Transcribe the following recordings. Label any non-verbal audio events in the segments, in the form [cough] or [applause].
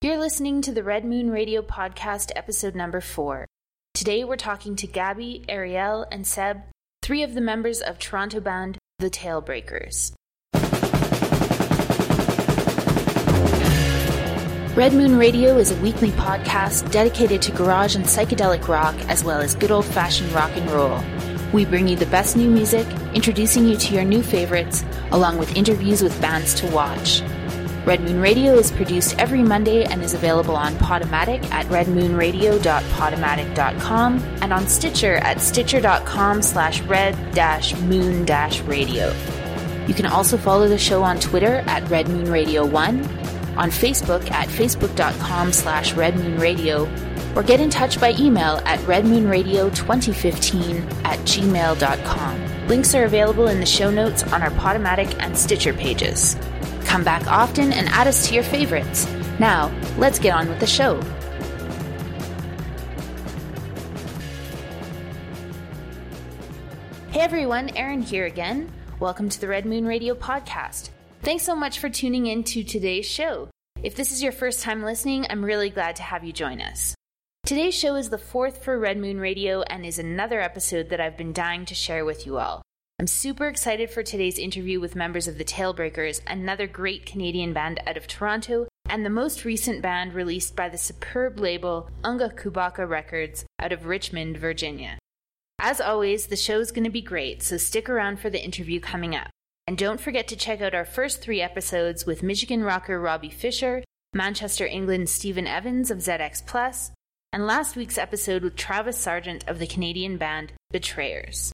You're listening to the Red Moon Radio Podcast, episode number four. Today we're talking to Gabby, Ariel, and Seb, three of the members of Toronto band The Tailbreakers. Red Moon Radio is a weekly podcast dedicated to garage and psychedelic rock, as well as good old fashioned rock and roll. We bring you the best new music, introducing you to your new favorites, along with interviews with bands to watch. Red Moon Radio is produced every Monday and is available on Podomatic at redmoonradio.podomatic.com and on Stitcher at stitcher.com slash red-moon-radio. You can also follow the show on Twitter at Red Moon Radio 1, on Facebook at facebook.com slash redmoonradio, or get in touch by email at redmoonradio2015 at gmail.com. Links are available in the show notes on our Podomatic and Stitcher pages. Come back often and add us to your favorites. Now, let's get on with the show. Hey everyone, Erin here again. Welcome to the Red Moon Radio podcast. Thanks so much for tuning in to today's show. If this is your first time listening, I'm really glad to have you join us. Today's show is the fourth for Red Moon Radio and is another episode that I've been dying to share with you all. I'm super excited for today's interview with members of the Tailbreakers, another great Canadian band out of Toronto, and the most recent band released by the superb label Unga Kubaka Records out of Richmond, Virginia. As always, the show's going to be great, so stick around for the interview coming up. And don't forget to check out our first three episodes with Michigan rocker Robbie Fisher, Manchester, England Stephen Evans of ZX Plus, and last week's episode with Travis Sargent of the Canadian band Betrayers.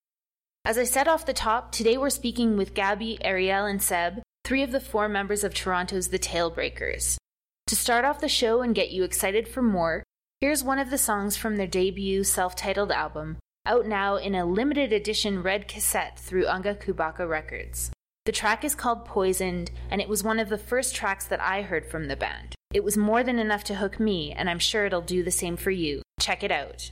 As I said off the top, today we're speaking with Gabby, Ariel, and Seb, three of the four members of Toronto's The Tailbreakers. To start off the show and get you excited for more, here's one of the songs from their debut self titled album, out now in a limited edition red cassette through Unga Kubaka Records. The track is called Poisoned, and it was one of the first tracks that I heard from the band. It was more than enough to hook me, and I'm sure it'll do the same for you. Check it out.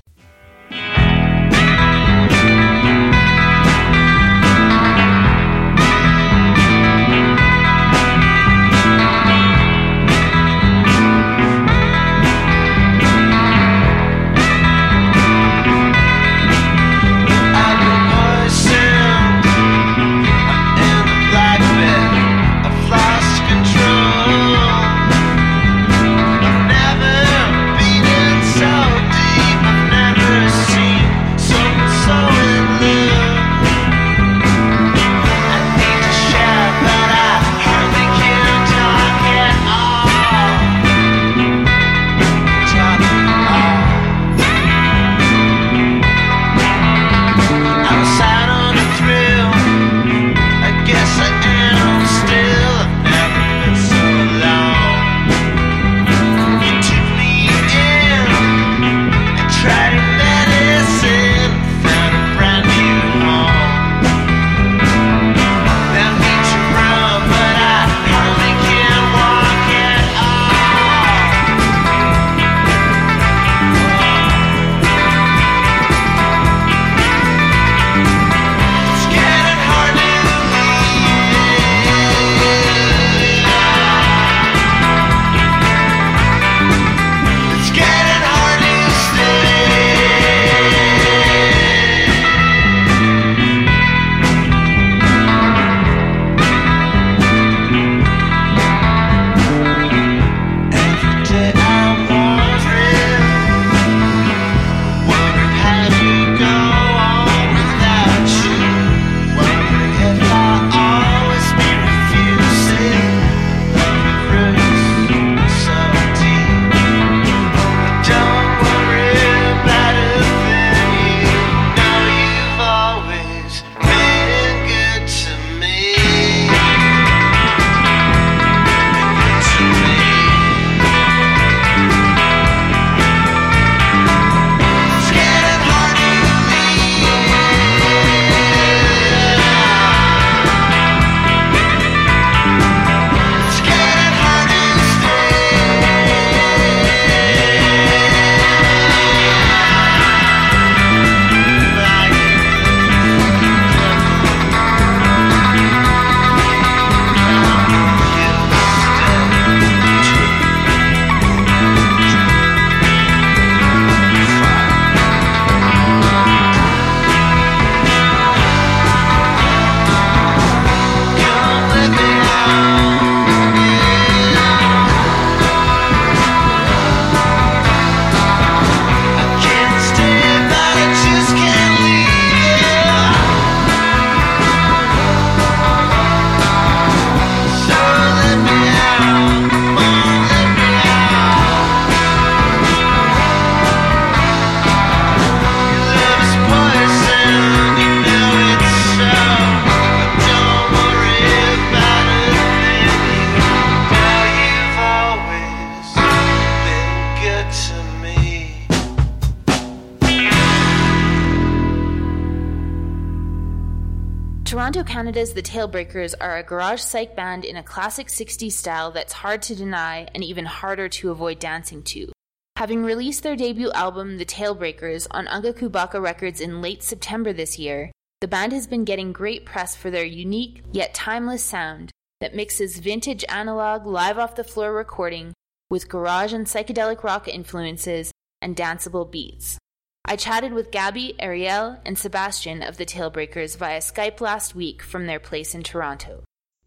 Canada's The Tailbreakers are a garage psych band in a classic 60s style that's hard to deny and even harder to avoid dancing to. Having released their debut album, The Tailbreakers, on Unga Kubaka Records in late September this year, the band has been getting great press for their unique yet timeless sound that mixes vintage analog live off the floor recording with garage and psychedelic rock influences and danceable beats. I chatted with Gabby, Ariel, and Sebastian of the Tailbreakers via Skype last week from their place in Toronto.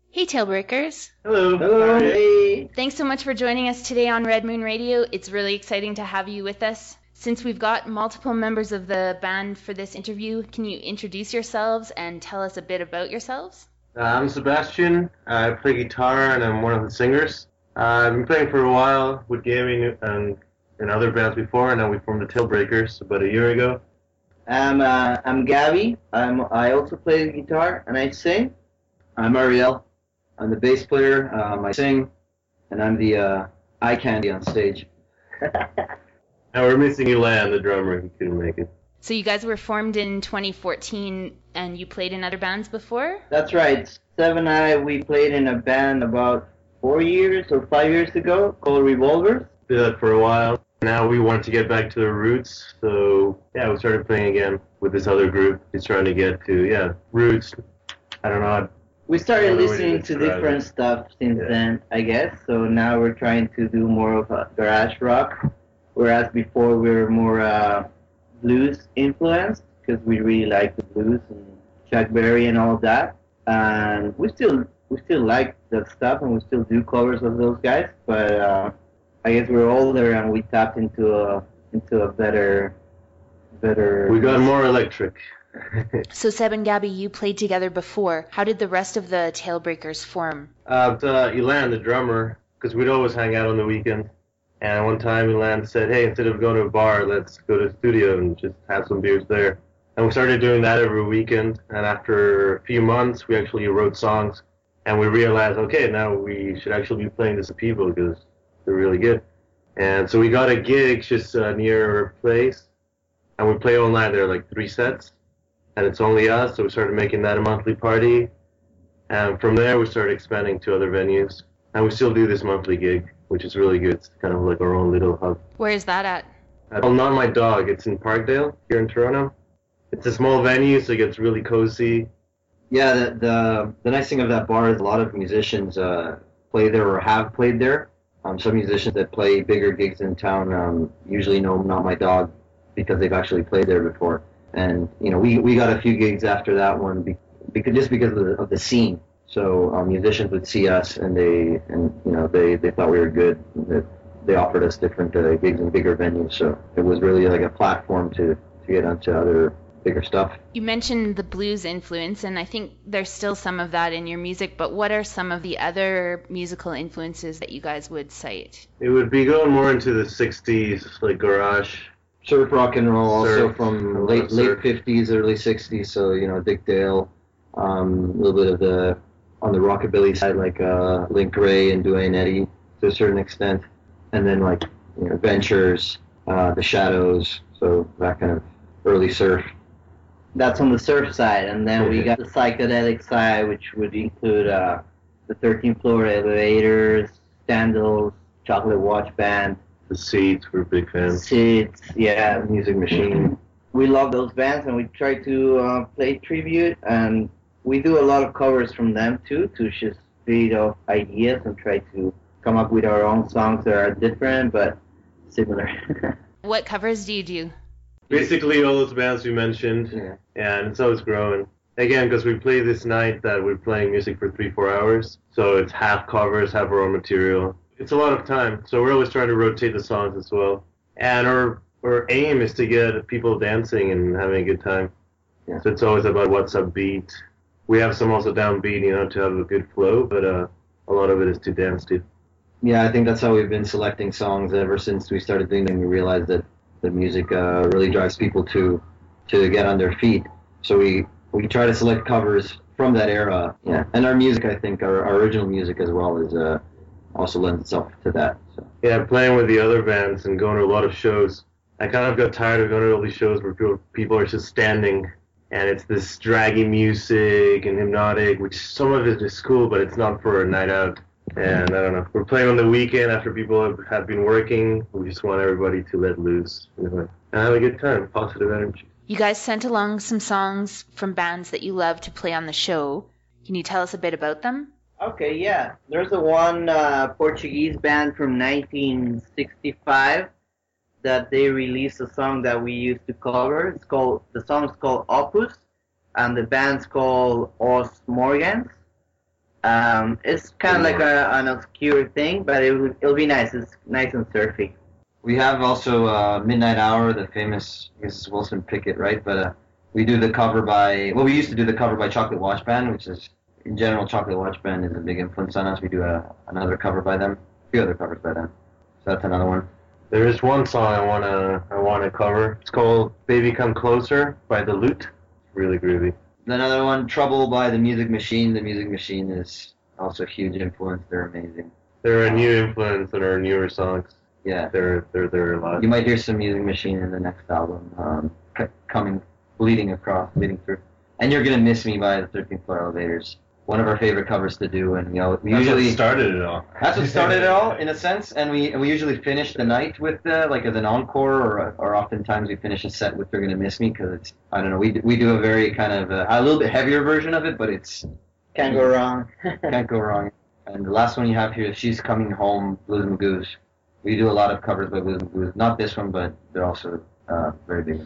Hey, Tailbreakers. Hello. Hello. Hey. Thanks so much for joining us today on Red Moon Radio. It's really exciting to have you with us. Since we've got multiple members of the band for this interview, can you introduce yourselves and tell us a bit about yourselves? Uh, I'm Sebastian. I play guitar and I'm one of the singers. Uh, I've been playing for a while with gaming and in other bands before, and then we formed the Tailbreakers about a year ago. I'm uh, I'm Gabby. I'm I also play the guitar and I sing. I'm Ariel. I'm the bass player. Um, I sing, and I'm the uh, eye candy on stage. [laughs] now we're missing Elan, the drummer. He couldn't make it. So you guys were formed in 2014 and you played in other bands before? That's right. Seven and I we played in a band about four years or five years ago called Revolvers. Did that for a while. Now we wanted to get back to the roots, so yeah, we started playing again with this other group. He's trying to get to yeah roots. I don't know. We started don't know what listening to different it. stuff since Yeah. then, I guess. So now we're trying to do more of a garage rock, whereas before we were more uh, blues influenced because we really like the blues and Chuck Berry and all that. And we still we still like that stuff and we still do covers of those guys. But uh, I guess we're older and we tapped into a into a better better. We got more electric. [laughs] So Seb and Gabby, you played together before. How did the rest of the Tailbreakers form? Uh, but, uh, Elan, the drummer, because we'd always hang out on the weekend. And one time Elan said, hey, instead of going to a bar, let's go to the studio and just have some beers there. And we started doing that every weekend. And after a few months, we actually wrote songs. And we realized, okay, now we should actually be playing this to people because they're really good. And so we got a gig just uh, near our place. And we play all night there, like three sets. And it's only us, so we started making that a monthly party. And from there, we started expanding to other venues. And we still do this monthly gig, which is really good. It's kind of like our own little hub. Where is that at? Well, not my dog. It's in Parkdale here in Toronto. It's a small venue, so it gets really cozy. Yeah, the, the the nice thing of that bar is a lot of musicians uh, play there or have played there. Um, some musicians that play bigger gigs in town um, usually know Not My Dog because they've actually played there before. And you know, we, we got a few gigs after that one be, because just because of the, of the scene. So um, musicians would see us and they and you know they, they thought we were good. That they offered us different uh, gigs in bigger venues. So it was really like a platform to to get onto other bigger stuff. You mentioned the blues influence, and I think there's still some of that in your music, but what are some of the other musical influences that you guys would cite? It would be going more into the 60s, like garage. surf rock and roll also Surf, a from late late fifties, early sixties. So you know Dick Dale, um, a little bit of the on the rockabilly side like uh, Link Wray and Duane Eddy to a certain extent, and then like you know Ventures, uh, the Shadows, so that kind of early surf. That's on the surf side, and then we got the psychedelic side, which would include uh, the 13th floor elevators, Standells, Chocolate Watch Band, The Seeds, we're big fans. Seeds, yeah, Music Machine. We love those bands, and we try to uh, play tribute, and we do a lot of covers from them too, to just feed off ideas and try to come up with our own songs that are different but similar. [laughs] What covers do you do? Basically, all those bands we mentioned, yeah. and it's always growing. Again, because we play this night that we're playing music for three, four hours, so it's half covers, half our own material. It's a lot of time, so we're always trying to rotate the songs as well. And our our aim is to get people dancing and having a good time. Yeah. So it's always about what's upbeat. We have some also downbeat, you know, to have a good flow, but uh, a lot of it is to dance to. yeah, I think that's how we've been selecting songs ever since we started doing them. We realized that the music uh, really drives people to to get on their feet. So we we try to select covers from that era. Yeah, and our music, I think, our, our original music as well, is uh, also lends itself to that. So. Yeah, playing with the other bands and going to a lot of shows. I kind of got tired of going to all these shows where people, people are just standing and it's this draggy music and hypnotic, which some of it is cool, but it's not for a night out. And I don't know, we're playing on the weekend after people have, have been working. We just want everybody to let loose you know, and have a good time, positive energy. You guys sent along some songs from bands that you love to play on the show. Can you tell us a bit about them? Okay, yeah. There's a one uh, Portuguese band from 1965 that they released a song that we used to cover. It's called the song's called Opus, and the band's called Os Morgans. Um, it's kind of like a, an obscure thing, but it will, it'll be nice. It's nice and surfy. We have also uh, Midnight Hour, the famous Mrs. Wilson Pickett, right? But uh, we do the cover by well, we used to do the cover by Chocolate Watch Band, which is in general Chocolate Watch Band is a big influence on us. We do a, another cover by them, a few other covers by them. So that's another one. There is one song I wanna I wanna cover. It's called "Baby Come Closer" by The Lute. Really groovy. Another one, Trouble by the Music Machine. The Music Machine is also a huge influence. They're amazing. They're a new influence in our newer songs. Yeah. They're they're they're a lot. You might hear some Music Machine in the next album, um, c- coming, bleeding across, bleeding through. And You're Gonna Miss Me by the 13th Floor Elevators. One of our favorite covers to do, and you know, we That's usually what started it all. That's what started it all, in a [laughs] sense, and we and we usually finish the night with the like as an encore, or or oftentimes we finish a set with "They're Gonna Miss Me" because it's I don't know we we do a very kind of uh, a little bit heavier version of it, but it's Can't go wrong. [laughs] can't go wrong. And the last one you have here, "She's Coming Home," Blues Magoos. We do a lot of covers by Blues Magoos, not this one, but they're also uh, very big.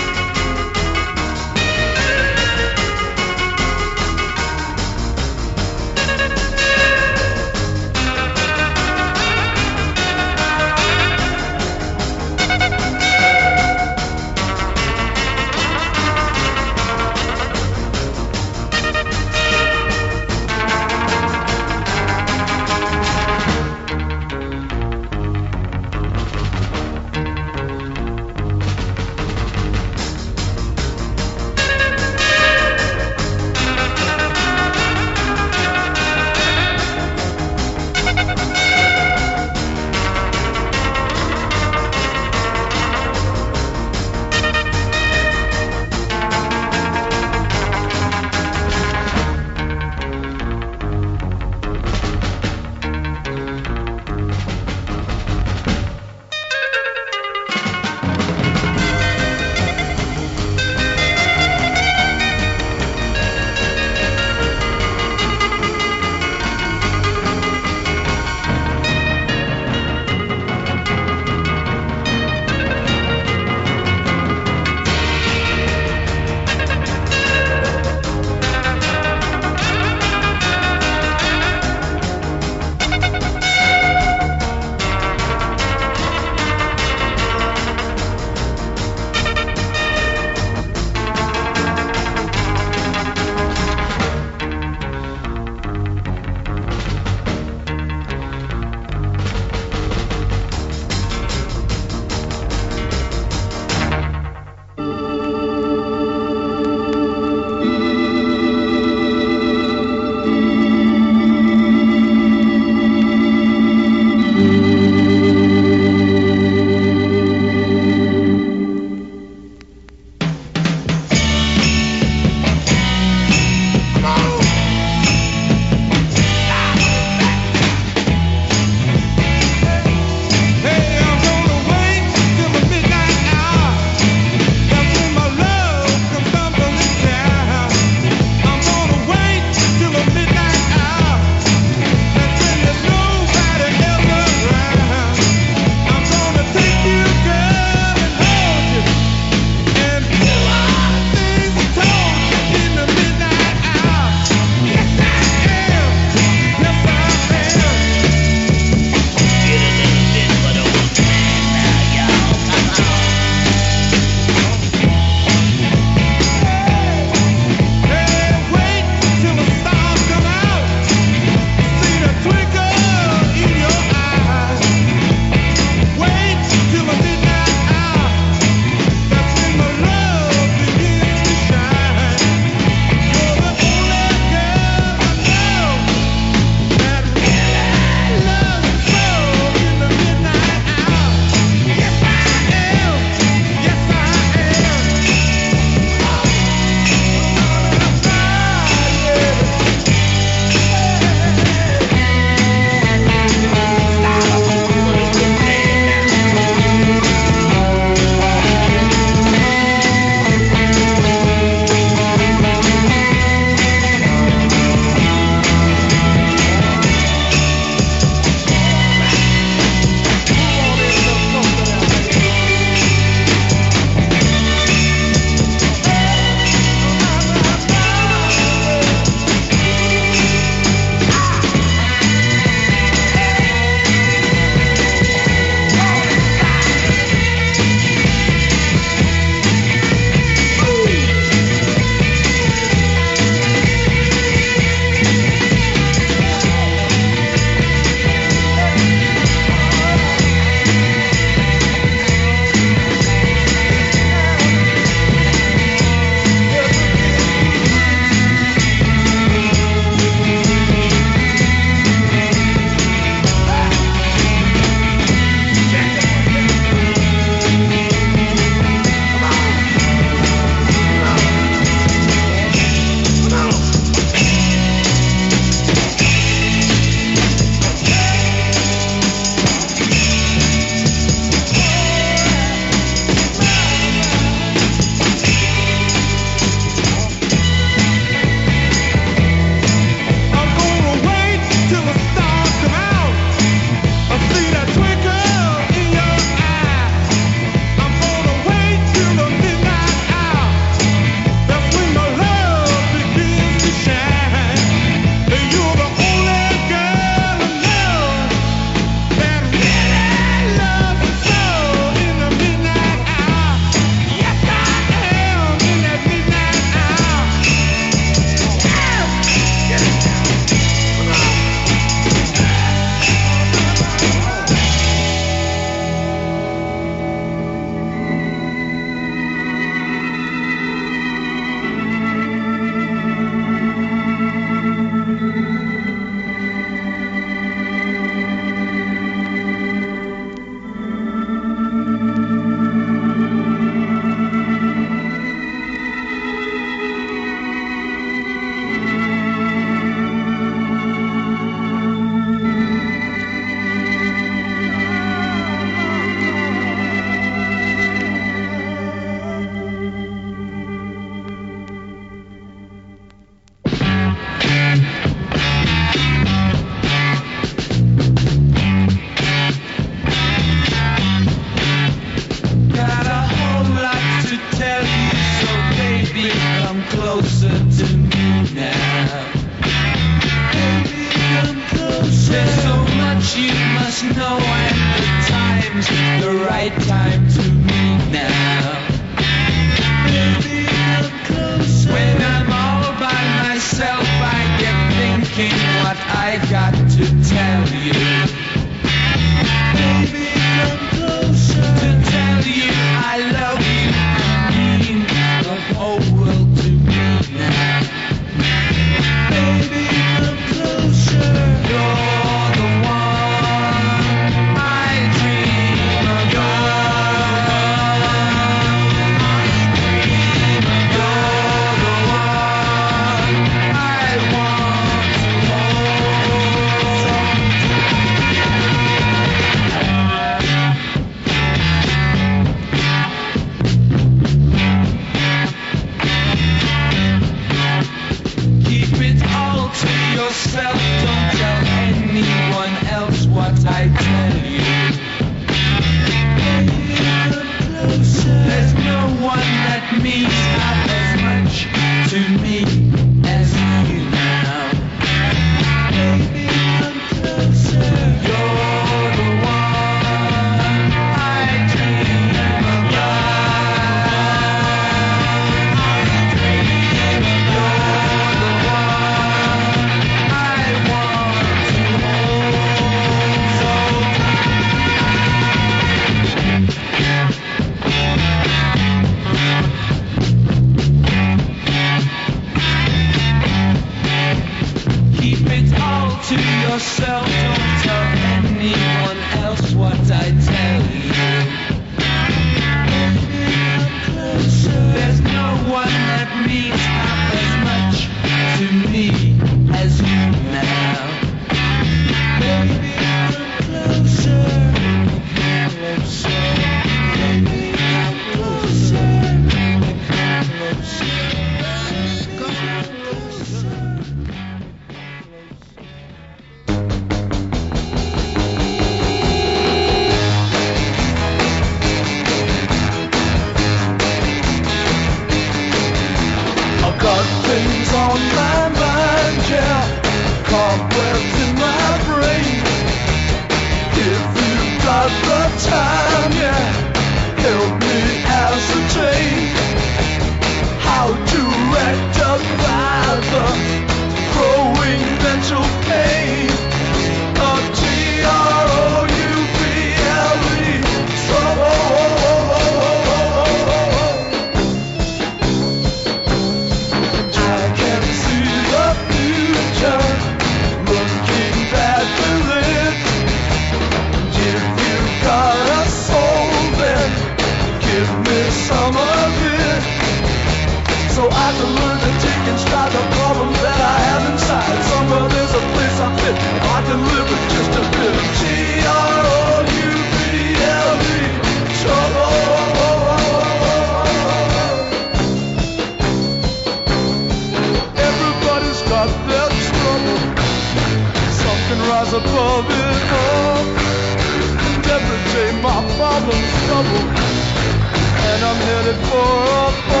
I'm headed for a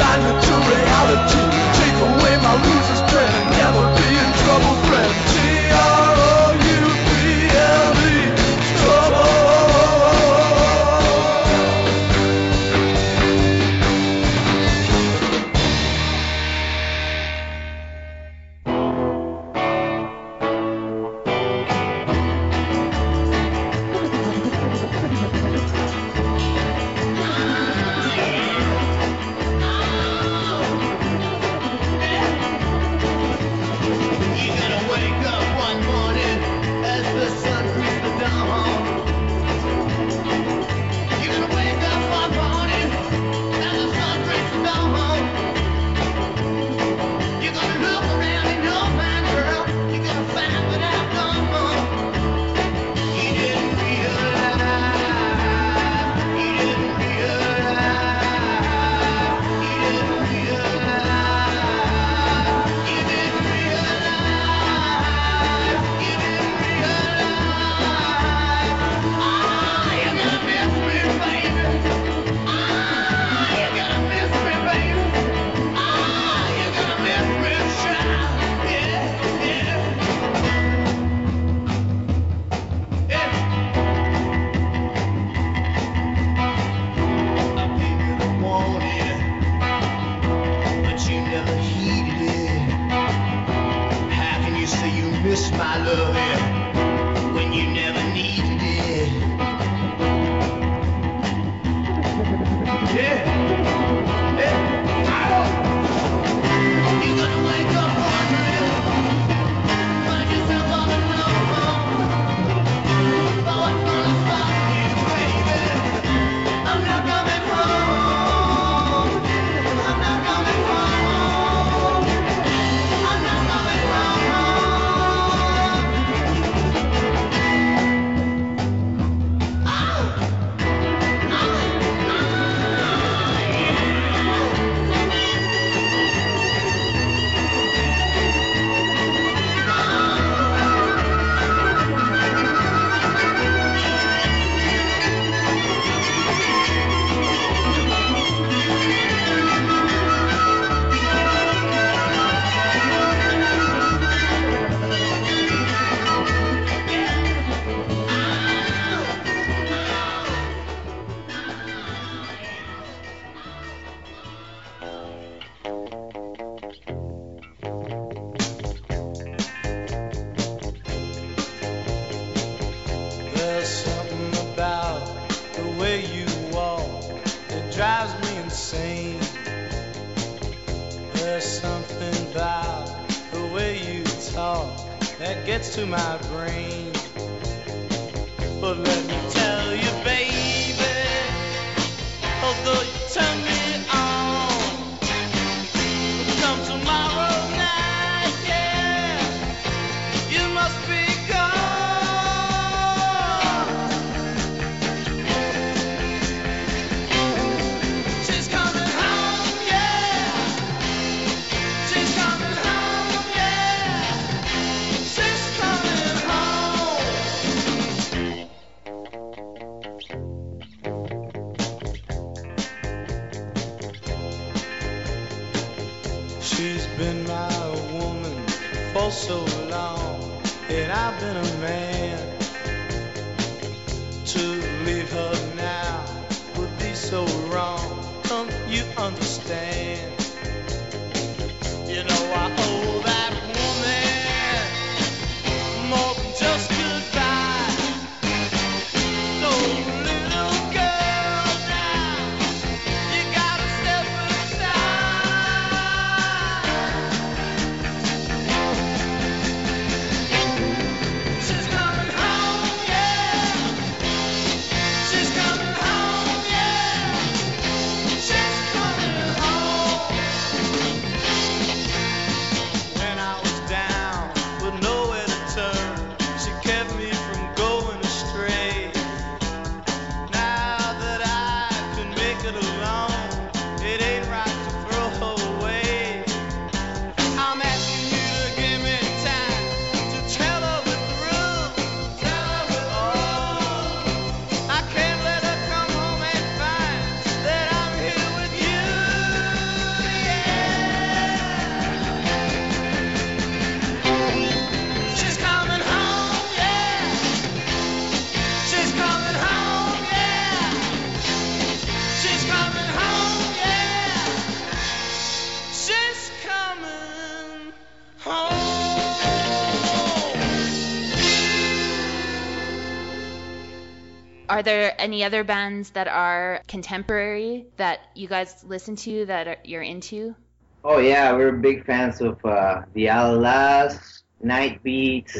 interim. never heeded it. How can you say you miss my love? Any other bands that are contemporary that you guys listen to that are, you're into? Oh yeah, we're big fans of uh, the Allah-Las, Night Beats,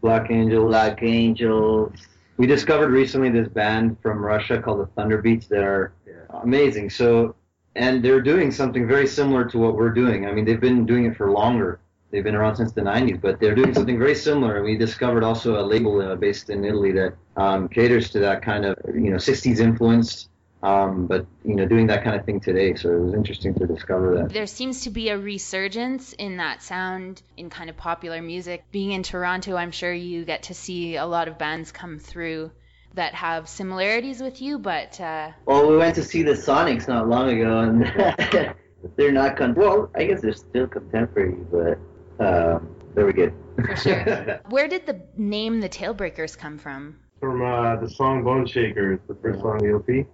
Black Angels. Black Angels. We discovered recently this band from Russia called the Thunderbeats that are amazing. So, and they're doing something very similar to what we're doing. I mean, they've been doing it for longer. They've been around since the 90s, but they're doing something very similar. And we discovered also a label uh, based in Italy that um, caters to that kind of, you know, 60s influenced, um, but, you know, doing that kind of thing today. So it was interesting to discover that. There seems to be a resurgence in that sound in kind of popular music. Being in Toronto, I'm sure you get to see a lot of bands come through that have similarities with you, but uh, Well, we went to see the Sonics not long ago, and [laughs] they're not con. Well, I guess they're still contemporary, but um, they were good. for sure. [laughs] Where did the name The Tailbreakers come from? From uh, the song Bone Shakers, the first song on the LP.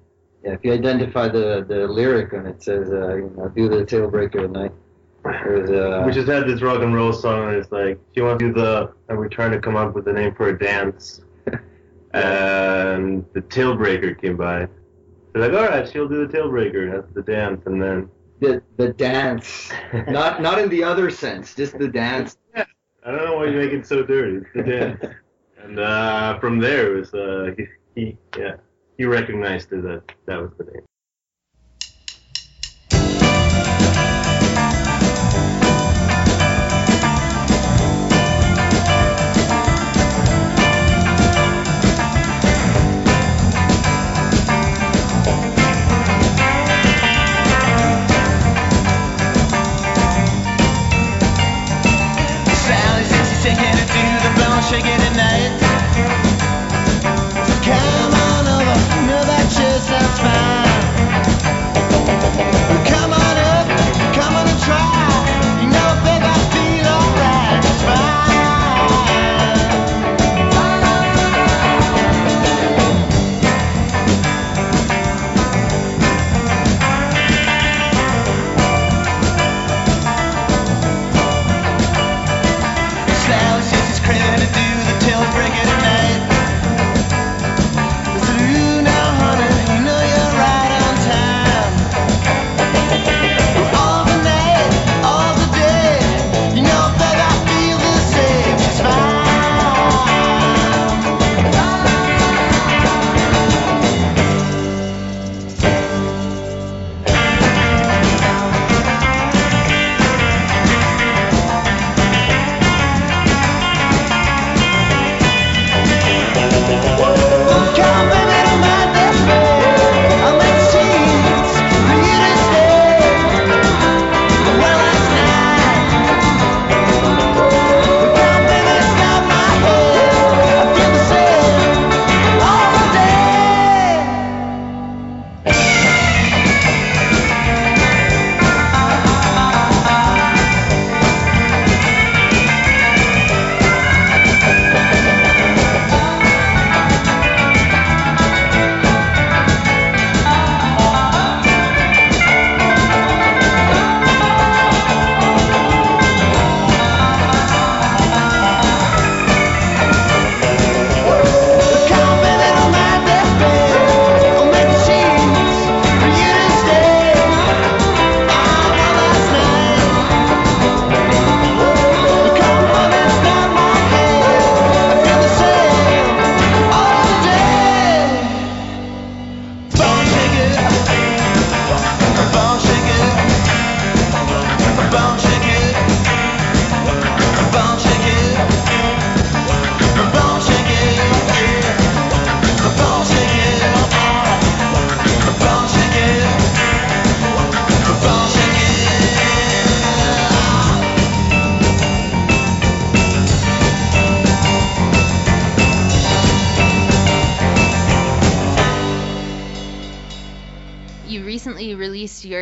Yeah, if you identify the, the lyric and it says, uh, you know, do the tailbreaker at night. Uh, We just had this rock and roll song, and it's like, she wants to do the, and we're trying to come up with a name for a dance. [laughs] and the Tailbreaker came by. They're like, all right, she'll do the Tailbreaker. That's the dance, and then the the dance, [laughs] not not in the other sense, just the dance. I don't know why you make it so dirty. It's the dance. [laughs] and uh, from there, it was uh, he, [laughs] he yeah he recognized that that was the name.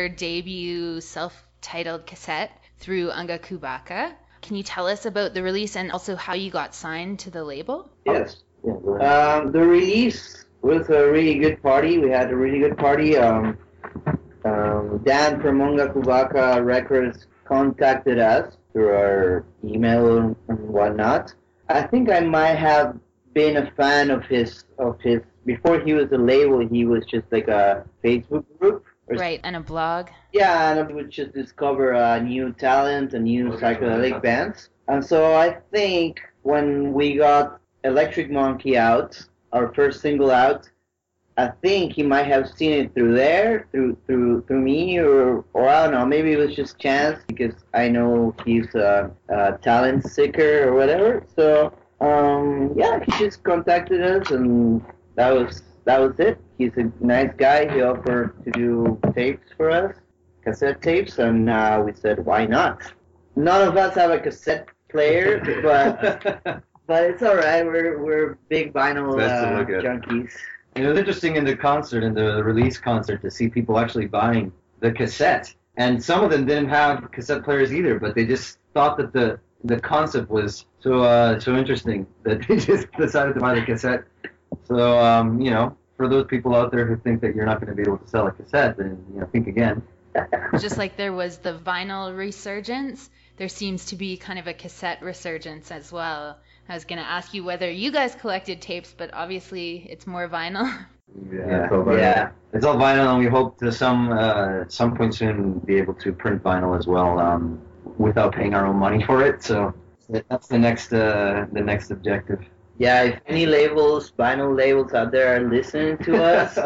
Debut self-titled cassette through Unga Kubaka. Can you tell us about the release and also how you got signed to the label? Yes. Um, the release was a really good party. We had a really good party. Um, um, Dan from Monga Kubaka Records contacted us through our email and whatnot. I think I might have been a fan of his of his before he was a label. He was just like a Facebook group. Or Right, and a blog. yeah, and we would just discover a new talent a new psychedelic bands. And so I think when we got Electric Monkey out, our first single out, I think he might have seen it through there, through through through me, or or I don't know. Maybe it was just chance because I know he's a, a talent seeker or whatever. So um, yeah, he just contacted us, and that was that was it. He's a nice guy. He offered to do tapes for us, cassette tapes, and uh, we said, why not? None of us have a cassette player, [laughs] but but it's all right. We're we're big vinyl uh, junkies. It was interesting in the concert, in the release concert, to see people actually buying the cassette. And some of them didn't have cassette players either, but they just thought that the the concept was so uh, so interesting that [laughs] they just decided to buy the cassette. So um, you know, for those people out there who think that you're not going to be able to sell a cassette, then you know, think again. [laughs] Just like there was the vinyl resurgence, there seems to be kind of a cassette resurgence as well. I was going to ask you whether you guys collected tapes, but obviously it's more vinyl. Yeah, it's all about Yeah. It's all vinyl, and we hope to some uh, some point soon be able to print vinyl as well, um, without paying our own money for it. So that's the next uh, the next objective. Yeah, if any labels, vinyl labels out there are listening to [laughs] us,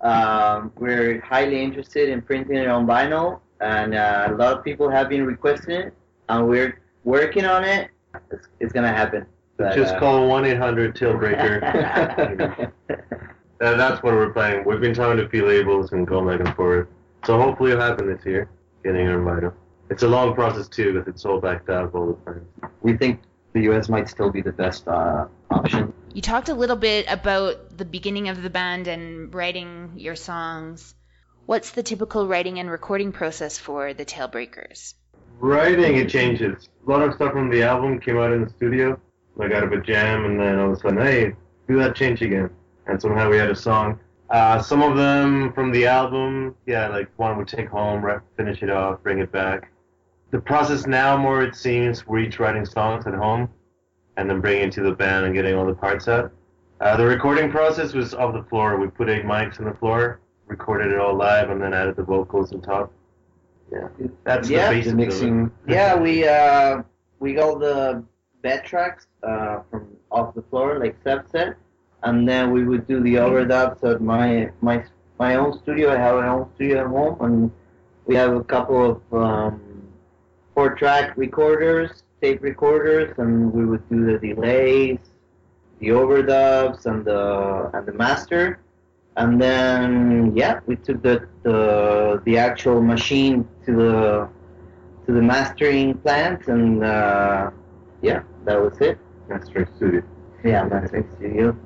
um, we're highly interested in printing it on vinyl, and uh, a lot of people have been requesting it, and we're working on it. It's, it's gonna happen. But, Just uh, call 1 800 Tailbreaker. Uh, [laughs] [laughs] that's what we're playing. We've been talking to a few labels and going back and forth. So hopefully it'll happen this year, getting our vinyl. It's a long process too because it's all backed up all the time. we think the U.S. might still be the best uh, option. You talked a little bit about the beginning of the band and writing your songs. What's the typical writing and recording process for the Tailbreakers? Writing, it changes. A lot of stuff from the album came out in the studio, like out of a jam, and then all of a sudden, hey, do that change again. And somehow we had a song. Uh, some of them from the album, yeah, like one would take home, re- finish it off, bring it back. The process now, more it seems, we're each writing songs at home, and then bringing it to the band and getting all the parts out. Uh, the recording process was off the floor. We put eight mics on the floor, recorded it all live, and then added the vocals on top. Yeah, that's Yeah. the The mixing. Of yeah, we uh, we got the bed tracks uh, from off the floor, like Seb said, and then we would do the overdubs at my my my own studio. I have my own studio at home, and we have a couple of um, four track recorders, tape recorders, and we would do the delays, the overdubs, and the and the master. And then yeah, we took the the the actual machine to the to the mastering plant, and uh, yeah, that was it. Mastering studio. Yeah, mastering studio.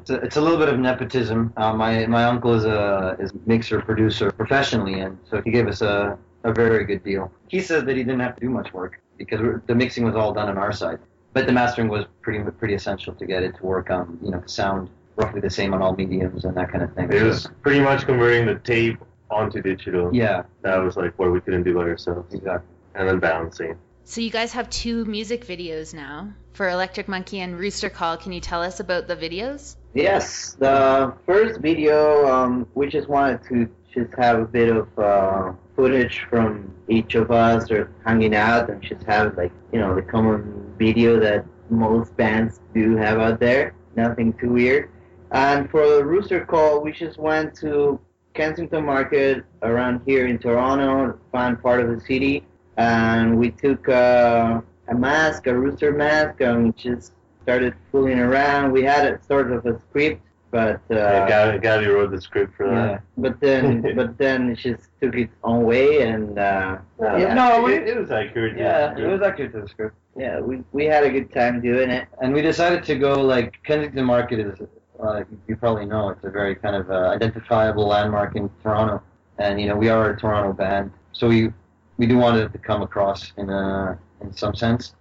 It's a, it's a little bit of nepotism. Uh, my my uncle is a is a mixer producer professionally, and so he gave us a, a very good deal. He says that he didn't have to do much work because the mixing was all done on our side, but the mastering was pretty pretty essential to get it to work on you know the sound roughly the same on all mediums and that kind of thing. It So, was pretty much converting the tape onto digital. yeah, That was like what we couldn't do by ourselves. exactly. And then balancing. So you guys have two music videos now for Electric Monkey and Rooster Call. Can you tell us about the videos? Yes, the first video, um, we just wanted to just have a bit of uh, footage from each of us or hanging out and just have like, you know, the common video that most bands do have out there. Nothing too weird. And for the Rooster Call, we just went to Kensington Market around here in Toronto, found part of the city, and we took uh, a mask, a rooster mask, and we just started fooling around. We had a sort of a script, but uh, yeah, Gabby, Gabby wrote the script for Yeah. that. but then [laughs] but then it just took its own way, and uh, yeah, No, we- it, it was accurate. Yeah, it was accurate to the script. yeah, we we had a good time doing it. and we decided to go like Kensington Market is uh, you probably know it's a very kind of uh, identifiable landmark in Toronto. and you know we are a Toronto band, so we we do want it to come across in a in some sense.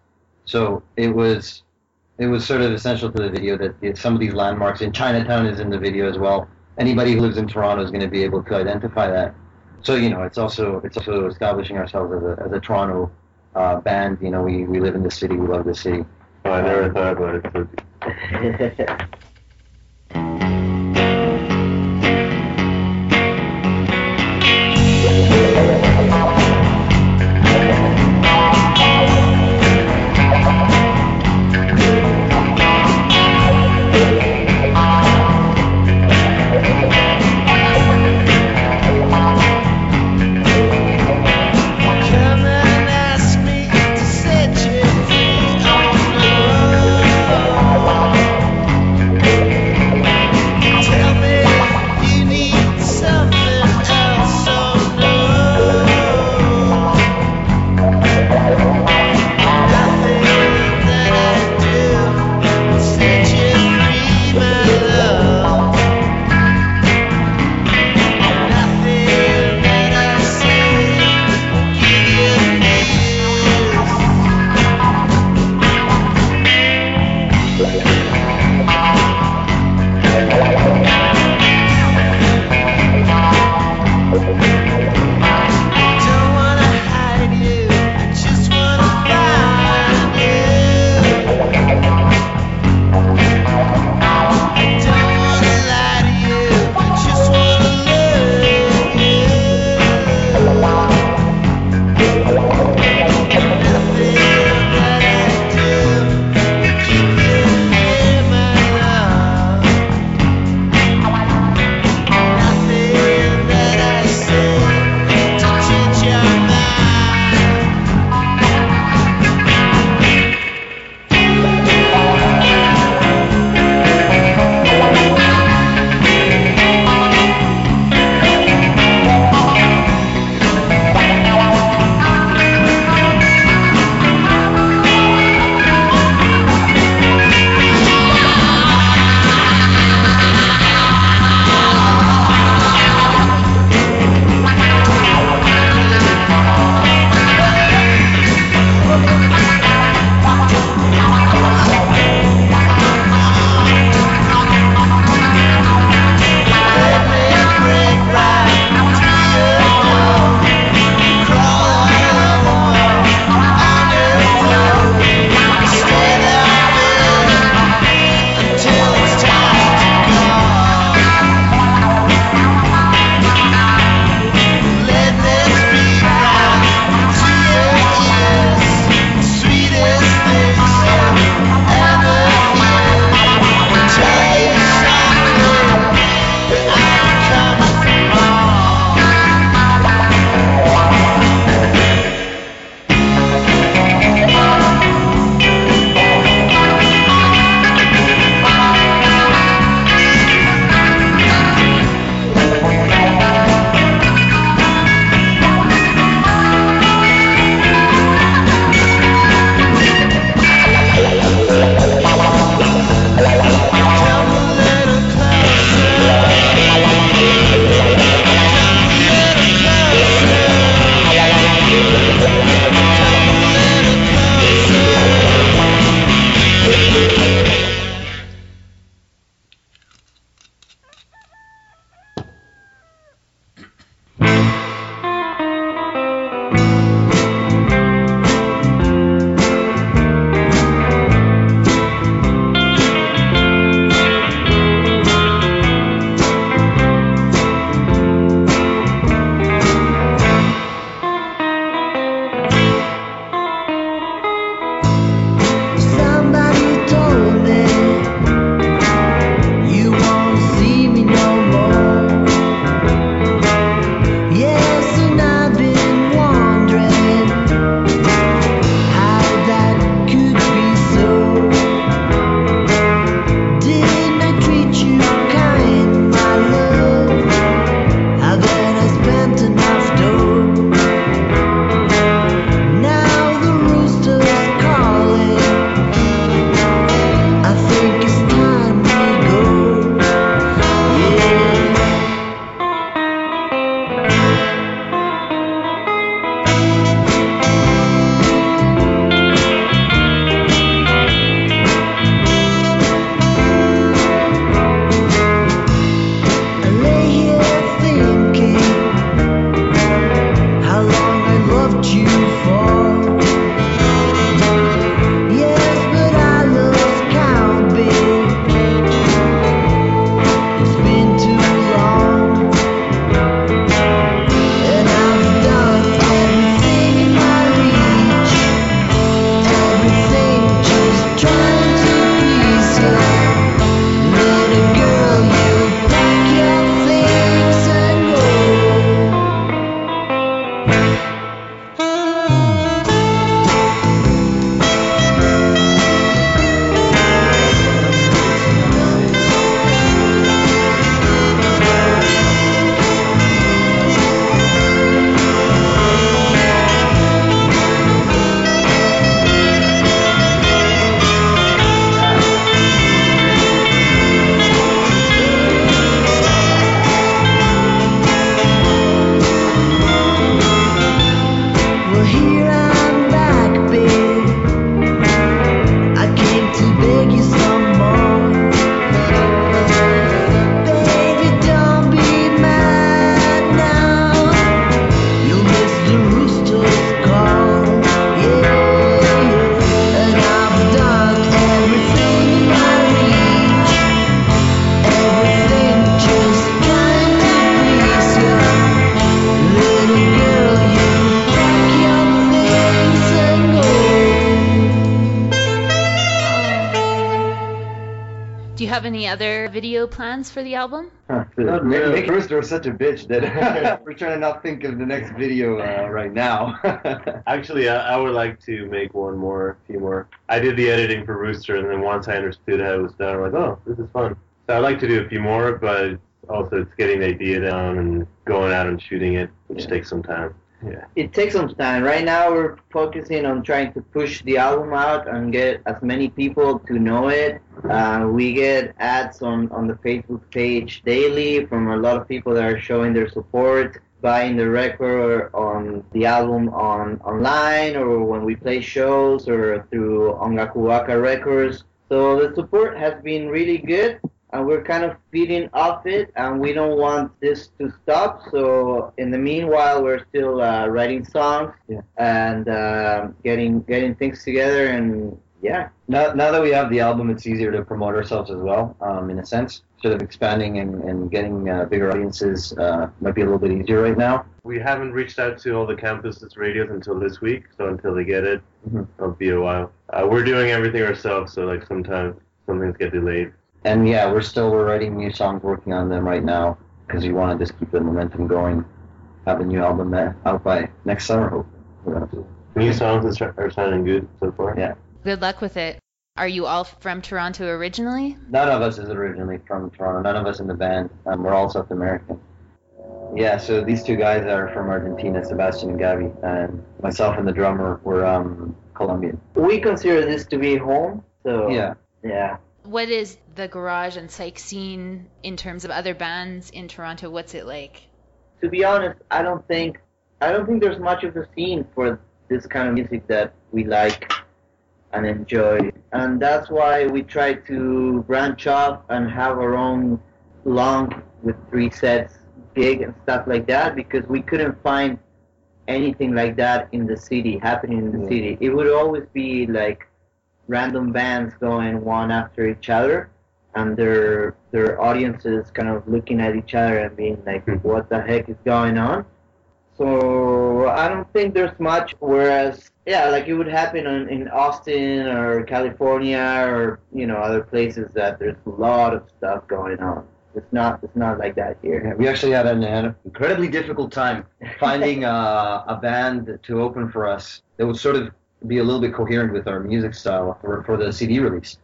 So it was it was sort of essential to the video that some of these landmarks in Chinatown is in the video as well. Anybody who lives in Toronto is going to be able to identify that. So you know, it's also it's also establishing ourselves as a as a Toronto uh, band. You know, we, we live in the city, we love the city. Oh, I never thought about it. [laughs] other plans for the album? Huh. Not Nick, really. Nick Rooster was such a bitch that [laughs] [laughs] we're trying to not think of the next video uh, right now. [laughs] Actually, I, I would like to make one more, a few more. I did the editing for Rooster, and then once I understood how it was done, I'm like, oh, this is fun. So I'd like to do a few more, but also it's getting the idea down and going out and shooting it, which Yeah. takes some time. Yeah. it takes some time. Right now, we're focusing on trying to push the album out and get as many people to know it. Uh, we get ads on, on the Facebook page daily from a lot of people that are showing their support, buying the record on the album on online or when we play shows or through Ongakuwaka Records. So the support has been really good and we're kind of feeding off it and we don't want this to stop so in the meanwhile we're still uh, writing songs Yeah. and uh, getting getting things together and yeah now, now that we have the album, it's easier to promote ourselves as well, um, in a sense. Sort of expanding and, and getting uh, bigger audiences uh, might be a little bit easier right now. We haven't reached out to all the campuses radios until this week, so until they get it, Mhm. it'll be a while. Uh, we're doing everything ourselves, so like sometimes some things get delayed. And yeah, we're still we're writing new songs, working on them right now because we want to just keep the momentum going. Have a new album out by next summer. Hopefully. New songs are, are sounding good so far. Yeah. Good luck with it. Are you all from Toronto originally? None of us is originally from Toronto. None of us in the band. Um, we're all South American. Yeah, so these two guys are from Argentina, Sebastian and Gabi, and myself and the drummer were um, Colombian. we consider this to be home so Yeah. yeah What is the garage and psych scene in terms of other bands in Toronto? What's it like? to be honest i don't think i don't think there's much of a scene for this kind of music that we like and enjoy and that's why we try to branch off and have our own long with three sets gig and stuff like that because we couldn't find anything like that in the city happening in the Yeah. city it would always be like random bands going one after each other and their their audiences kind of looking at each other and being like Mhm. what the heck is going on? So i don't think there's much whereas yeah like it would happen in, in austin or california or you know other places that there's a lot of stuff going on. It's not it's not like that here. We actually had an, an incredibly difficult time finding [laughs] uh, a band to open for us that would sort of be a little bit coherent with our music style for, for the CD release.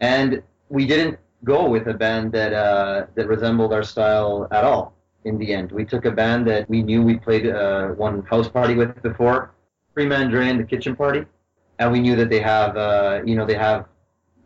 And we didn't go with a band that uh, that resembled our style at all. In the end, we took a band that we knew we played uh, one house party with before, Freeman Drain, the Kitchen Party, and we knew that they have uh, you know they have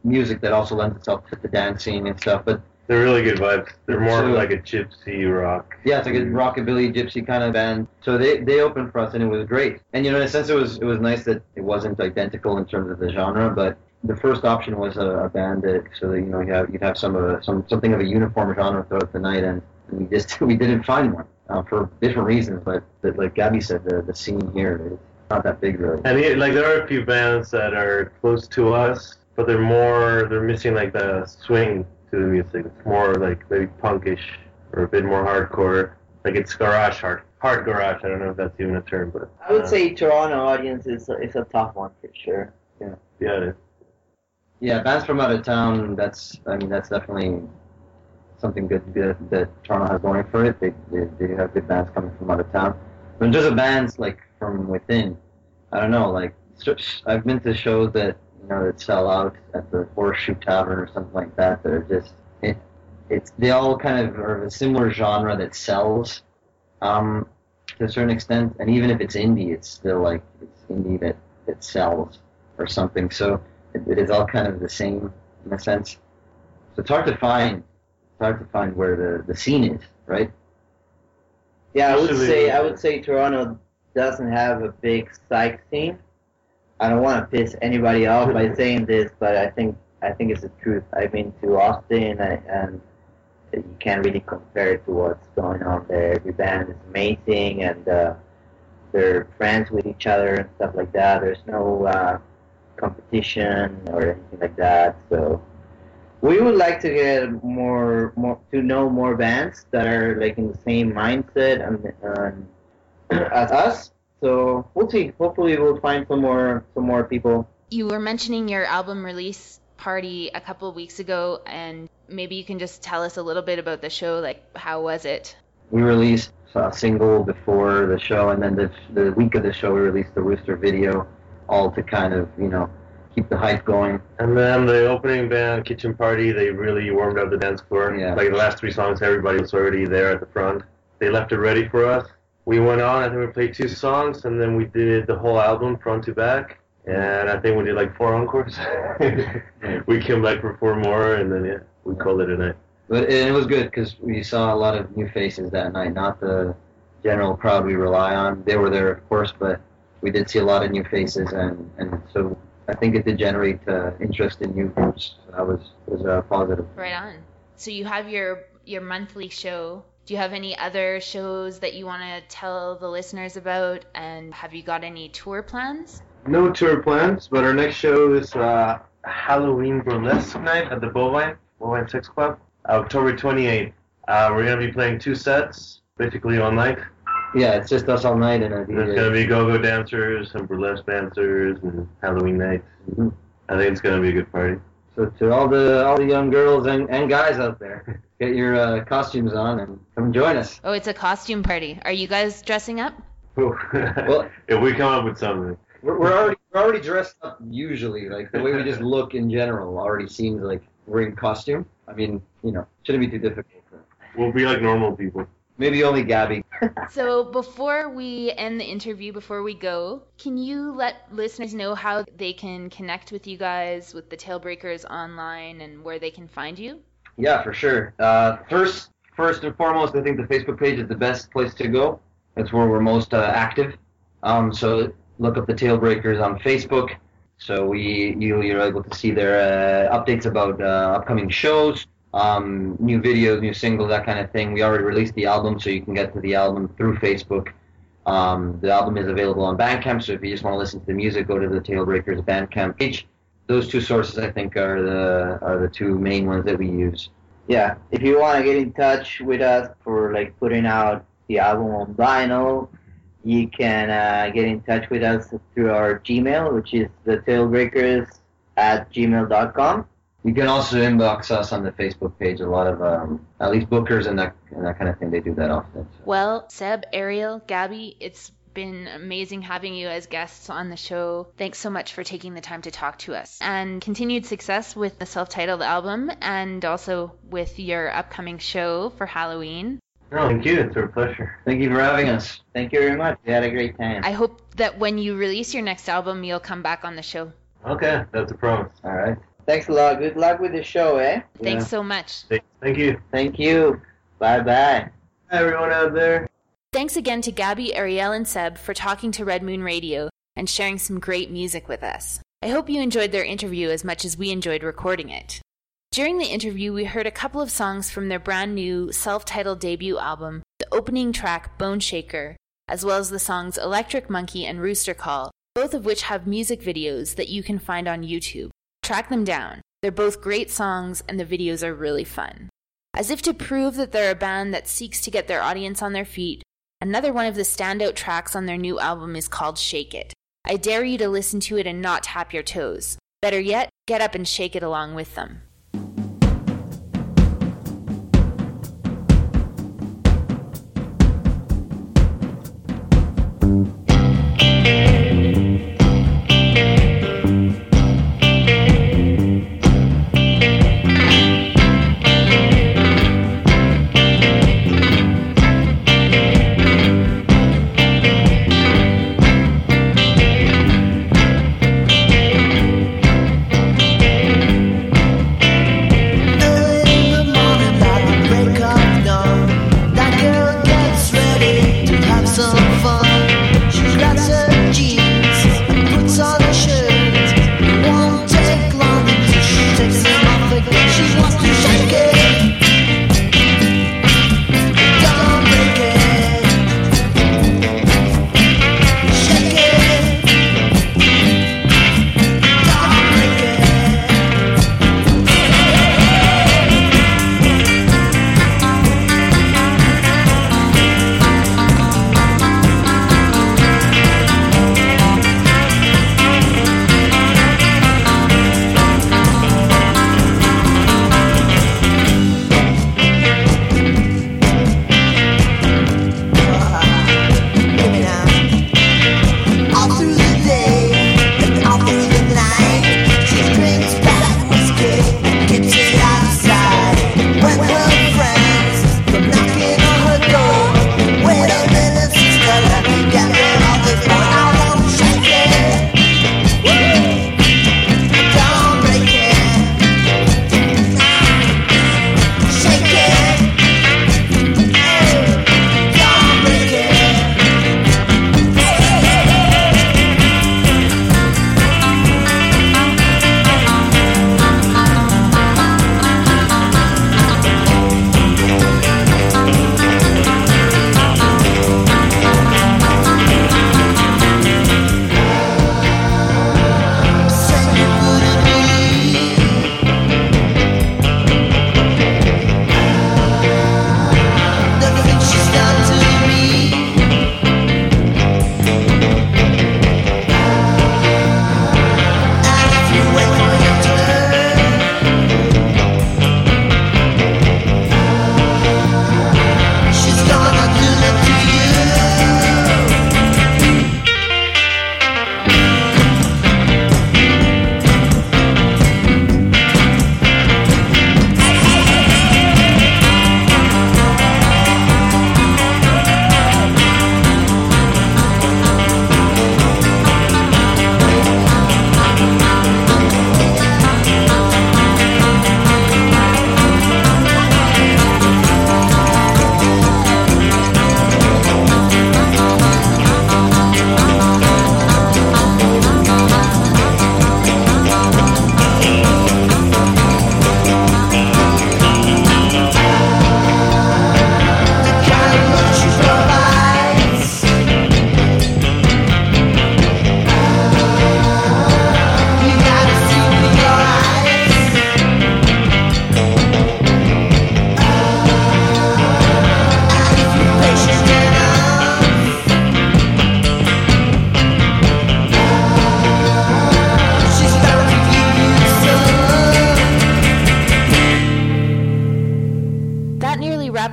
music that also lends itself to the dancing and stuff, but They're really good vibes. They're more So- like a gypsy rock. Yeah, it's like a rockabilly gypsy kind of band. So they they opened for us and it was great. And you know, in a sense, it was it was nice that it wasn't identical in terms of the genre, but the first option was a, a band that so that you know you have you'd have some of a, some something of a uniform genre throughout the night, and, and we just [laughs] we didn't find one uh, for different reasons. But, but like Gabby said, the the scene here is not that big really. And yeah, like there are a few bands that are close to us, but they're more they're missing like the swing to the music. It's more like maybe punkish or a bit more hardcore. Like it's garage hard hard garage. I don't know if that's even a term, but i would uh, say toronto audience is a, is a tough one for sure yeah. Yeah, Yeah, bands from out of town. That's I mean that's definitely something good, good that Toronto has going for it. They, they they have good bands coming from out of town. But in terms of bands like from within, I don't know. Like I've been to shows that you know that sell out at the Horseshoe Tavern or something like that. That are just it. It's they all kind of are of a similar genre that sells, um, to a certain extent. And even if it's indie, it's still like it's indie that that sells or something. So it, it is all kind of the same in a sense. So it's hard to find. It's hard to find where the, the scene is, right? Yeah, I would say I would say Toronto doesn't have a big psych scene. I don't want to piss anybody off by [laughs] saying this, but I think I think it's the truth. I've been to Austin and, and you can't really compare it to what's going on there. Every band is amazing and uh, they're friends with each other and stuff like that. There's no uh, competition or anything like that. So we would like to get more, more to know more bands that are like in the same mindset and, and [clears throat] as us. So we'll see. Hopefully, we'll find some more some more people. You were mentioning your album release party a couple of weeks ago, and maybe you can just tell us a little bit about the show. Like, how was it? We released a single before the show, and then the, the week of the show, we released the Rooster video, all to kind of, you know, keep the hype going. And then the opening band, Kitchen Party, they really warmed up the dance floor. Yeah. Like the last three songs, everybody was already there at the front. They left it ready for us. We went on, I think we played two songs, and then we did the whole album front to back. And I think we did like four encores. [laughs] we came back for four more, and then yeah, we called it a night. But and it was good because we saw a lot of new faces that night, not the general crowd we rely on. They were there, of course, but we did see a lot of new faces, and, and so I think it did generate uh, interest in new groups. So that was was uh, positive. Right on. So you have your your monthly show. Do you have any other shows that you want to tell the listeners about? And have you got any tour plans? No tour plans, but our next show is uh, Halloween Burlesque Night at the Bovine, Bovine Sex Club, October 28th. Uh, we're going to be playing two sets, basically all night. Yeah, it's just us all night and a There's DJ. going to be go-go dancers and burlesque dancers and Halloween night. Mhm. I think it's going to be a good party. So to all the all the young girls and, and guys out there, [laughs] get your uh, costumes on and come join us. Oh, it's a costume party. Are you guys dressing up? [laughs] Well- if we come up with something. We're, we're already we're already dressed up usually. Like the way we just look in general already seems like we're in costume. I mean, you know, shouldn't be too difficult. We'll be like normal people. Maybe only Gabby. [laughs] So before we end the interview, before we go, can you let listeners know how they can connect with you guys with the Tailbreakers online and where they can find you? Yeah, for sure. Uh, first, first and foremost, I think the Facebook page is the best place to go. That's where we're most uh, active. Um, so look up the Tailbreakers on Facebook. So we you you're able to see their uh, updates about uh, upcoming shows, um, new videos, new singles, that kind of thing. We already released the album, so you can get to the album through Facebook. Um, the album is available on Bandcamp, so if you just want to listen to the music, go to the Tailbreakers Bandcamp page. Those two sources, I think, are the are the two main ones that we use. Yeah, if you want to get in touch with us for like putting out the album on vinyl, you can uh, get in touch with us through our Gmail, which is the tailbreakers at gmail.com. You can also inbox us on the Facebook page. A lot of um, at least bookers and that and that kind of thing. They do that often. So. Well, Seb, Ariel, Gabby, it's been amazing having you as guests on the show. Thanks so much for taking the time to talk to us. And continued success with the self titled album and also with your upcoming show for Halloween. No, thank you. It's a pleasure. Thank you for having us. Thank you very much. We had a great time. I hope that when you release your next album, you'll come back on the show. Okay, that's a promise. All right. Thanks a lot. Good luck with the show, eh? Thanks Yeah. so much. Thank you. Thank you. Bye bye. Hi, everyone out there. Thanks again to Gabby, Ariel, and Seb for talking to Red Moon Radio and sharing some great music with us. I hope you enjoyed their interview as much as we enjoyed recording it. During the interview, we heard a couple of songs from their brand new self titled debut album, the opening track Bone Shaker, as well as the songs Electric Monkey and Rooster Call, both of which have music videos that you can find on YouTube. Track them down. They're both great songs, and the videos are really fun. As if to prove that they're a band that seeks to get their audience on their feet, Another one of the standout tracks on their new album is called Shake It. I dare you to listen to it and not tap your toes. Better yet, get up and shake it along with them.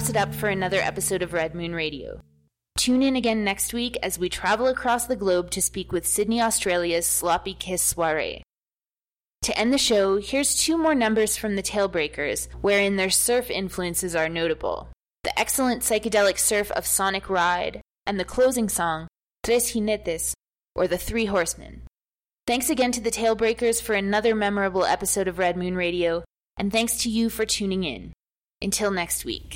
wraps it up for another episode of Red Moon Radio. Tune in again next week as we travel across the globe to speak with Sydney, Australia's Sloppy Kiss Soiree. To end the show, here's two more numbers from the Tailbreakers, wherein their surf influences are notable the excellent psychedelic surf of Sonic Ride, and the closing song, Tres Jinetes, or The Three Horsemen. Thanks again to the Tailbreakers for another memorable episode of Red Moon Radio, and thanks to you for tuning in. Until next week.